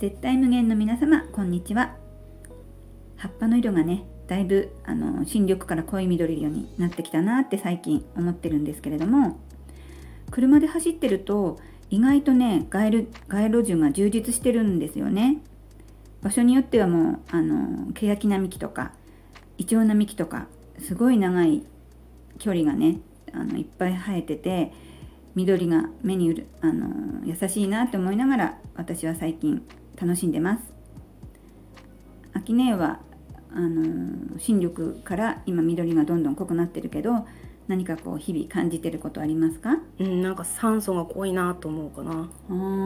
絶対無限の皆様こんにちは。葉っぱの色がねだいぶあの新緑から濃い緑色になってきたなって最近思ってるんですけれども車で走ってると意外とね街路街路樹が充実してるんですよね。場所によってはもうあの欅並木とかイチョウ並木とかすごい長い距離がねあのいっぱい生えてて緑が目にうるあの優しいなって思いながら私は最近楽しんでます。秋音はあの新緑から今緑がどんどん濃くなってるけど何かこう日々感じてることありますか？うん、なんか酸素が濃いなと思うかな。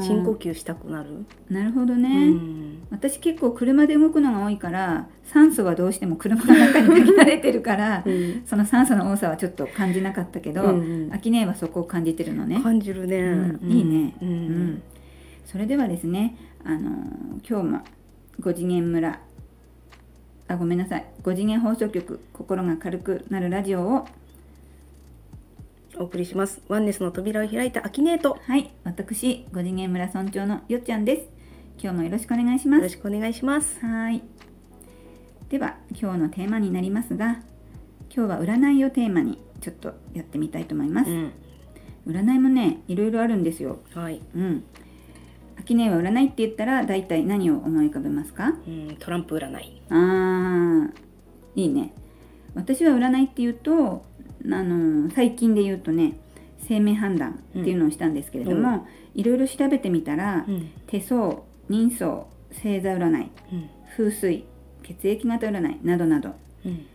深呼吸したくなる、なるほどうね、ん、私結構車で動くのが多いから酸素はどうしても車の中に限られてるからうん。その酸素の多さはちょっと感じなかったけど、うんうん。秋音はそこを感じてるのね。感じるね、うん。いいね。うん。うん。それではですね、あのー今日も5次元村あごめんなさい。5次元放送局心が軽くなるラジオをお送りします。ワンネスの扉を開いたアキネート。はい。私5次元村村長のよっちゃんです。今日もよろしくお願いします。よろしくお願いします。はい。では今日のテーマになりますが今日は占いをテーマにちょっとやってみたいと思います、うん。占いもねいろいろあるんですよ。はい、うん秋音は占いって言ったら大体何を思い浮かべますか？うん、トランプ占い。あーいいね。私は占いっていうとあの最近で言うとね生命判断っていうのをしたんですけれども、いろいろ調べてみたら、うん。手相人相星座占いうん。風水血液型占いなどなど。うん。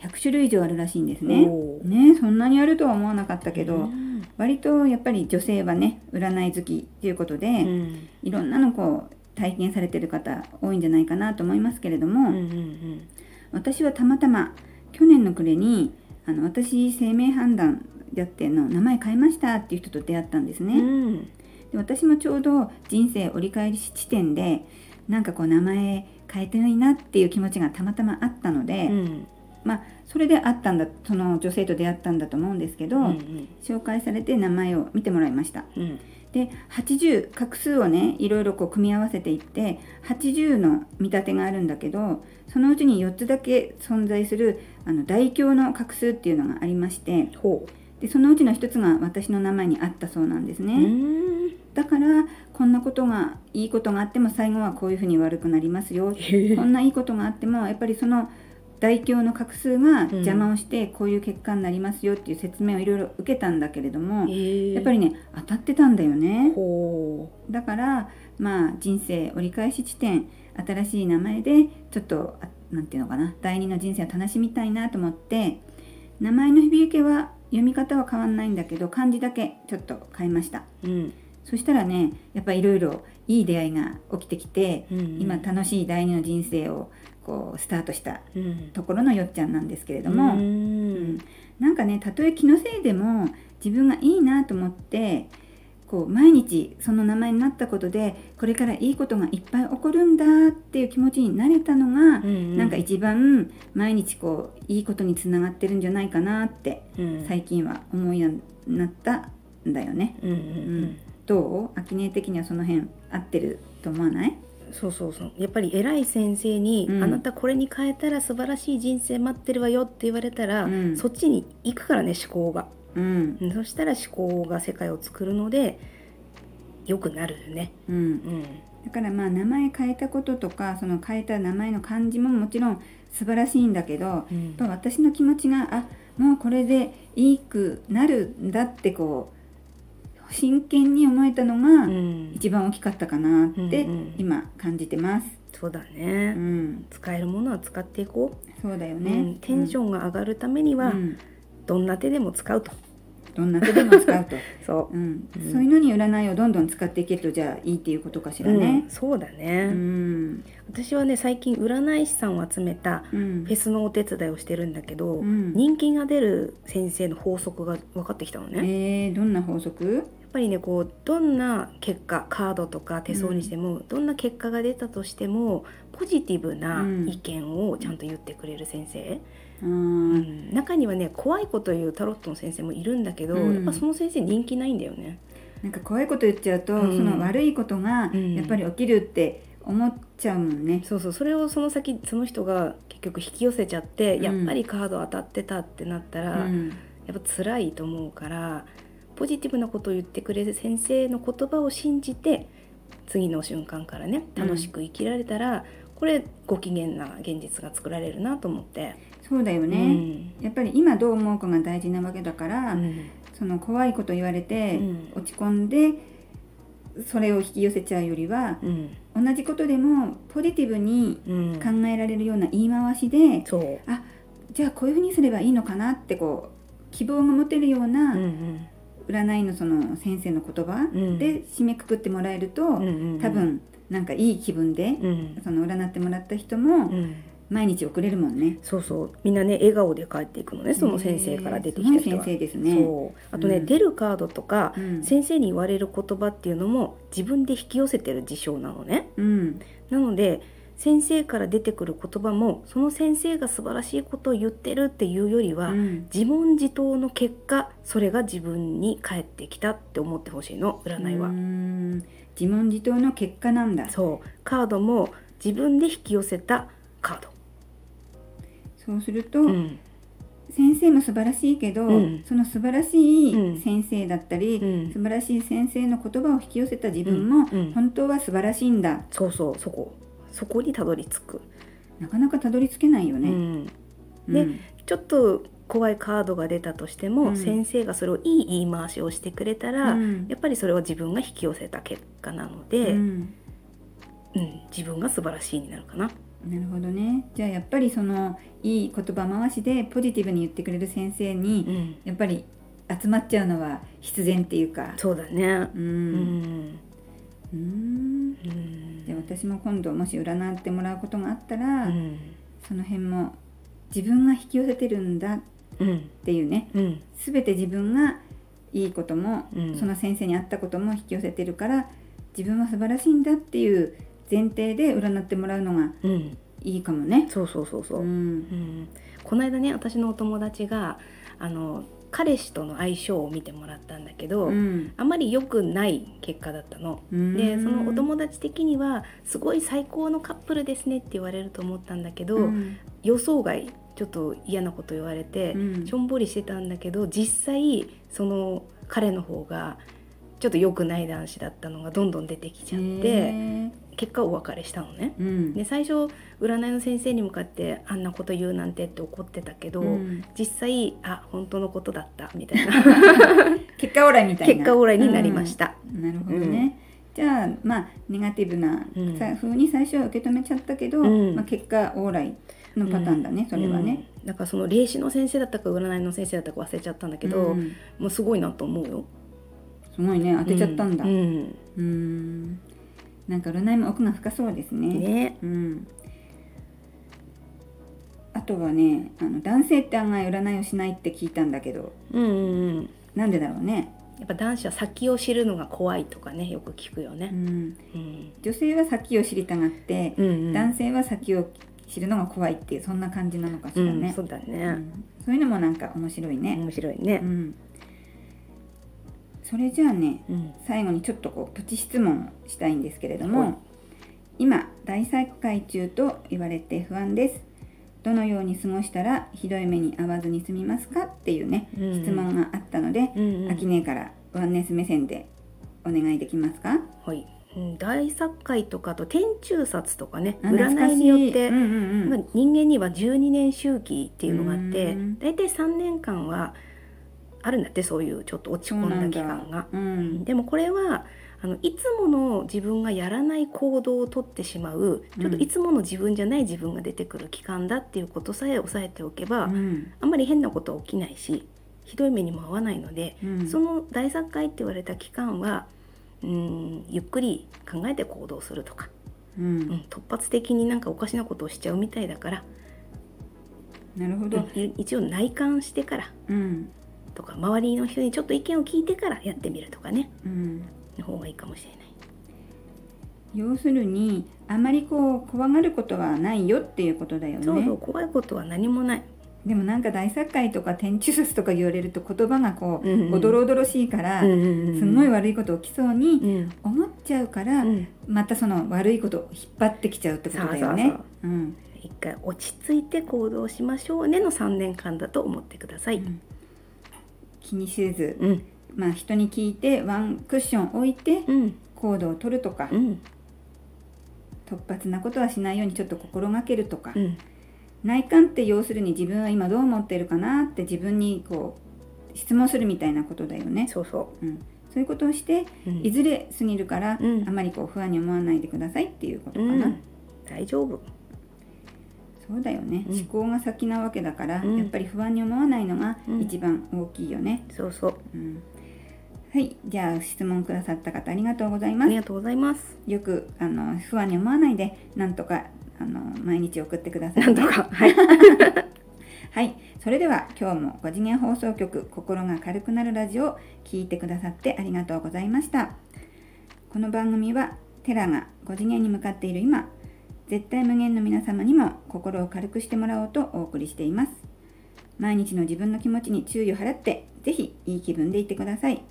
100種類以上あるらしいんですね。ねそんなにあるとは思わなかったけど、うん割とやっぱり女性はね占い好きということで、うん。いろんなのこう体験されてる方多いんじゃないかなと思いますけれども、うんうん私はたまたま去年の暮れにあの私生命判断やってんの名前変えましたっていう人と出会ったんですね。うんうん。で私もちょうど人生折り返し地点でなんかこう名前変えてないなっていう気持ちがたまたまあったので、うんまあそれで会ったんだその女性と出会ったんだと思うんですけど、うん紹介されて名前を見てもらいました。うん。で80画数をねいろいろこう組み合わせていって80の見立てがあるんだけどそのうちに4つだけ存在するあの大凶の画数っていうのがありましてほでそのうちの1つが私の名前にあったそうなんですううね。ん。だからこんなことがいいことがあっても最後はこういうふうに悪くなりますよ。こんないいことがあってもやっぱりその大凶の画数が邪魔をしてこういう結果になりますよっていう説明をいろいろ受けたんだけれどもやっぱりりね当たってたんだよね。ほだからまあ人生折り返し地点新しい名前でちょっとあなんていうのかな第二の人生を楽しみたいなと思って名前の響きは読み方は変わんないんだけど漢字だけちょっと変えました。ううん。そしたらねやっぱいろいろいい出会いが起きてきて、うん。今楽しい第二の人生をこうスタートしたうん。ところのよっちゃんなんですけれども、ううん。んなんかねたとえ気のせいでも自分がいいなと思ってこう毎日その名前になったことでこれからいいことがいっぱい起こるんだっていう気持ちになれたのが、なんか一番毎日こういいことにつながってるんじゃないかなってうん。最近は思いになったんだよね。うんうんどう？秋音的にはその辺合ってると思わない？そうそうそう。やっぱり偉い先生に、うん。あなたこれに変えたら素晴らしい人生待ってるわよって言われたら、うん。そっちに行くからね思考が、うん。うんそしたら思考が世界を作るので良くなるよね。うん。うん。だからまあ名前変えたこととかその変えた名前の漢字ももちろん素晴らしいんだけど、うん。ぱ私の気持ちがあもうこれでいいくなるんだってこう真剣に思えたのがうん。一番大きかったかなって今感じてます。そうだうね、ん、使えるものは使っていこう、そうだよね。うん。テンションが上がるためには、うん。どんな手でも使うと。どんな手でも使うと、そう。うん。うん。そういうのに占いをどんどん使っていけるとじゃあいいっていうことかしらね。うん。そうだね、うん。私はね最近占い師さんを集めたうん。フェスのお手伝いをしてるんだけど、うん。人気が出る先生の法則が分かってきたのね、えー、どんな法則？ぱりねこうどんな結果カードとか手相にしても、どんな結果が出たとしてもポジティブなうん。意見をちゃんと言ってくれる先生、あーうん。中にはね怖いこと言うタロットの先生もいるんだけど、うん。やっぱその先生人気ないんだよね。なんか怖いこと言っちゃうと、うん。その悪いことがうん。やっぱり起きるって思っちゃうもんね。そうそう。それをその先その人が結局引き寄せちゃって、うん。やっぱりカード当たってたってなったら、うん。やっぱ辛いと思うからポジティブなことを言ってくれる先生の言葉を信じて次の瞬間からねうん。楽しく生きられたら、これご機嫌な現実が作られるなと思って。そうだよね、やっぱり今どう思うかが大事なわけだから、うん。その怖いこと言われてうん。落ち込んでそれを引き寄せちゃうよりはうん。同じことでもポジティブにうん。考えられるような言い回しで、そう。じゃあこういうふうにすればいいのかなってこう希望が持てるようなうんうん占いのその先生の言葉うん。で締めくくってもらえると、うんうん多分なんかいい気分で、うん。その占ってもらった人もうん。毎日送れるもんね。そうそう。みんなね笑顔で帰っていくのね。その先生から出てきた人は。すごい先。生ですね。そう。あとね、うん。出るカードとか、うん。先生に言われる言葉っていうのも自分で引き寄せてる事象なのね。うん。なので先生から出てくる言葉もその先生が素晴らしいことを言ってるっていうよりは、うん。自問自答の結果それが自分に返ってきたって思ってほしいの占いは。うん。自問自答の結果なんだ。そう。カードも自分で引き寄せたカード。そうすると、うん。先生も素晴らしいけど、うん。その素晴らしうん。い先生だったり、うん。素晴らしい先生の言葉を引き寄せた自分も、本当は素晴らしいんだ。そうそうそこそこにたどり着く。なかなかたどり着けないよね。うん。うん。でちょっと怖いカードが出たとしても、うん。先生がそれをいい言い回しをしてくれたら、うん。やっぱりそれは自分が引き寄せた結果なので、ううん。ん自分が素晴らしいになるかな。なるほどね。じゃあやっぱりそのいい言葉回しでポジティブに言ってくれる先生に、うん、やっぱり集まっちゃうのは必然っていうか。そうだね。ううんんうん。うんじゃあ私も今度もし占ってもらうことがあったら、うん。その辺も自分が引き寄せてるんだっうんていうね。うん。全て自分がいいことも、うん。その先生に合ったことも引き寄せてるから自分は素晴らしいんだっていう前提で占ってもらうのがうん。いいかもね。そうそうそうそう。う。ん。うん。この間ね私のお友達があの彼氏との相性を見てもらったんだけど、うん。あまり良くない結果だったの。うん。でそのお友達的にはすごい最高のカップルですねって言われると思ったんだけど、うん。予想外ちょっと嫌なこと言われて、うん。しょんぼりしてたんだけど実際その彼の方がちょっと良くない男子だったのがどんどん出てきちゃってへ結果お別れしたのね。ーうん。で最初占いの先生に向かってあんなこと言うなんてって怒ってたけど、うん。実際あ本当のことだったみたいな。結果オーライみたいな。結果オーライになりました。うん。なるほどね、じゃあまあネガティブなうん。さ風に最初は受け止めちゃったけど、うん。まあ、結果オーライのパターンだね、それはね。うん、だからその霊視の先生だったか占いの先生だったか忘れちゃったんだけど、うん。もうすごいなと思うよ。すごいね当てちゃったんだ。ううんんんなんか占いも奥が深そうですね。ね。うん、あとはねあの男性って案外占いをしないって聞いたんだけどうんうんうん。なんでだろうね、やっぱ男子は先を知るのが怖いとかねよく聞くよね。うん、うん女性は先を知りたがって、うんうん、男性は先を知るのが怖いっていうそんな感じなのかしらね、うんそうだうね。んそういうのもなんか面白いね、面白いうね。ん、それじゃあねうん。最後にちょっとこうプチ質問をしたいんですけれども、はい。今大災害中と言われて不安です。どのように過ごしたらひどい目に遭わずに済みますかっていうね、うんうん。質問があったので、うんうん。アキネからワンネス目線でお願いできますか？はい。うん大殺界とかあと天中殺とかね占いによって、うんうんうん。まあ、人間には12年周期っていうのがあってうん大体3年間はあるんだってそういうちょっと落ち込んだ期間が。うんでもこれはあのいつもの自分がやらない行動をとってしまうちょっといつもの自分じゃない自分が出てくる期間だっていうことさえ押さえておけば、うん。あんまり変なことは起きないしひどい目にも遭わないので、うん。その大殺界って言われた期間はうんゆっくり考えて行動するとか、ううんん、突発的になんかおかしなことをしちゃうみたいだから、なるほど、うん一応内観してからうんとか周りの人にちょっと意見を聞いてからやってみるとかねうん、の方がいいかもしれない。要するにあまりこう怖がることはないよっていうことだよね。そうそう怖いことは何もない。でもなんか大作会とか天中殺とか言われると言葉がこう、うんうんおどろおどろしいから、うんうんうんすんごい悪いこと起きそうにうん思っちゃうから、うんまたその悪いことを引っ張ってきちゃうってことだよね。うん一回落ち着いて行動しましょうねの3年間だと思ってください。うん気にせず、うん。まあ、人に聞いてワンクッション置いてうん。行動を取るとか、うん。突発なことはしないようにちょっと心がけるとか、うん。内観って要するに自分は今どう思ってるかなって自分にこう質問するみたいなことだよね。そうそう。ん、そういうことをして、いずれ過ぎるから、うん。あまりこう不安に思わないでくださいっていうことかな。うん。大丈夫。そうだよね、うん思考が先なわけだから、うんやっぱり不安に思わないのがうん一番大きいよね。そうそう。うんはい、じゃあ質問くださった方ありがとうございます。ありがとうございます。よくあの不安に思わないでなんとかあの毎日送ってください、なんとか。はい。はい、それでは今日も5次元放送局心が軽くなるラジオを聞いてくださってありがとうございました。この番組はテラが5次元に向かっている今、絶対無限の皆様にも心を軽くしてもらおうとお送りしています。毎日の自分の気持ちに注意を払って、ぜひいい気分でいてください。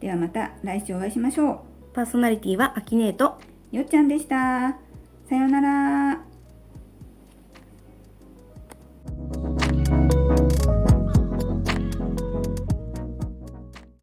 ではまた来週お会いしましょパーソナリティはアキネート。う。よっちゃんでした。さようなら。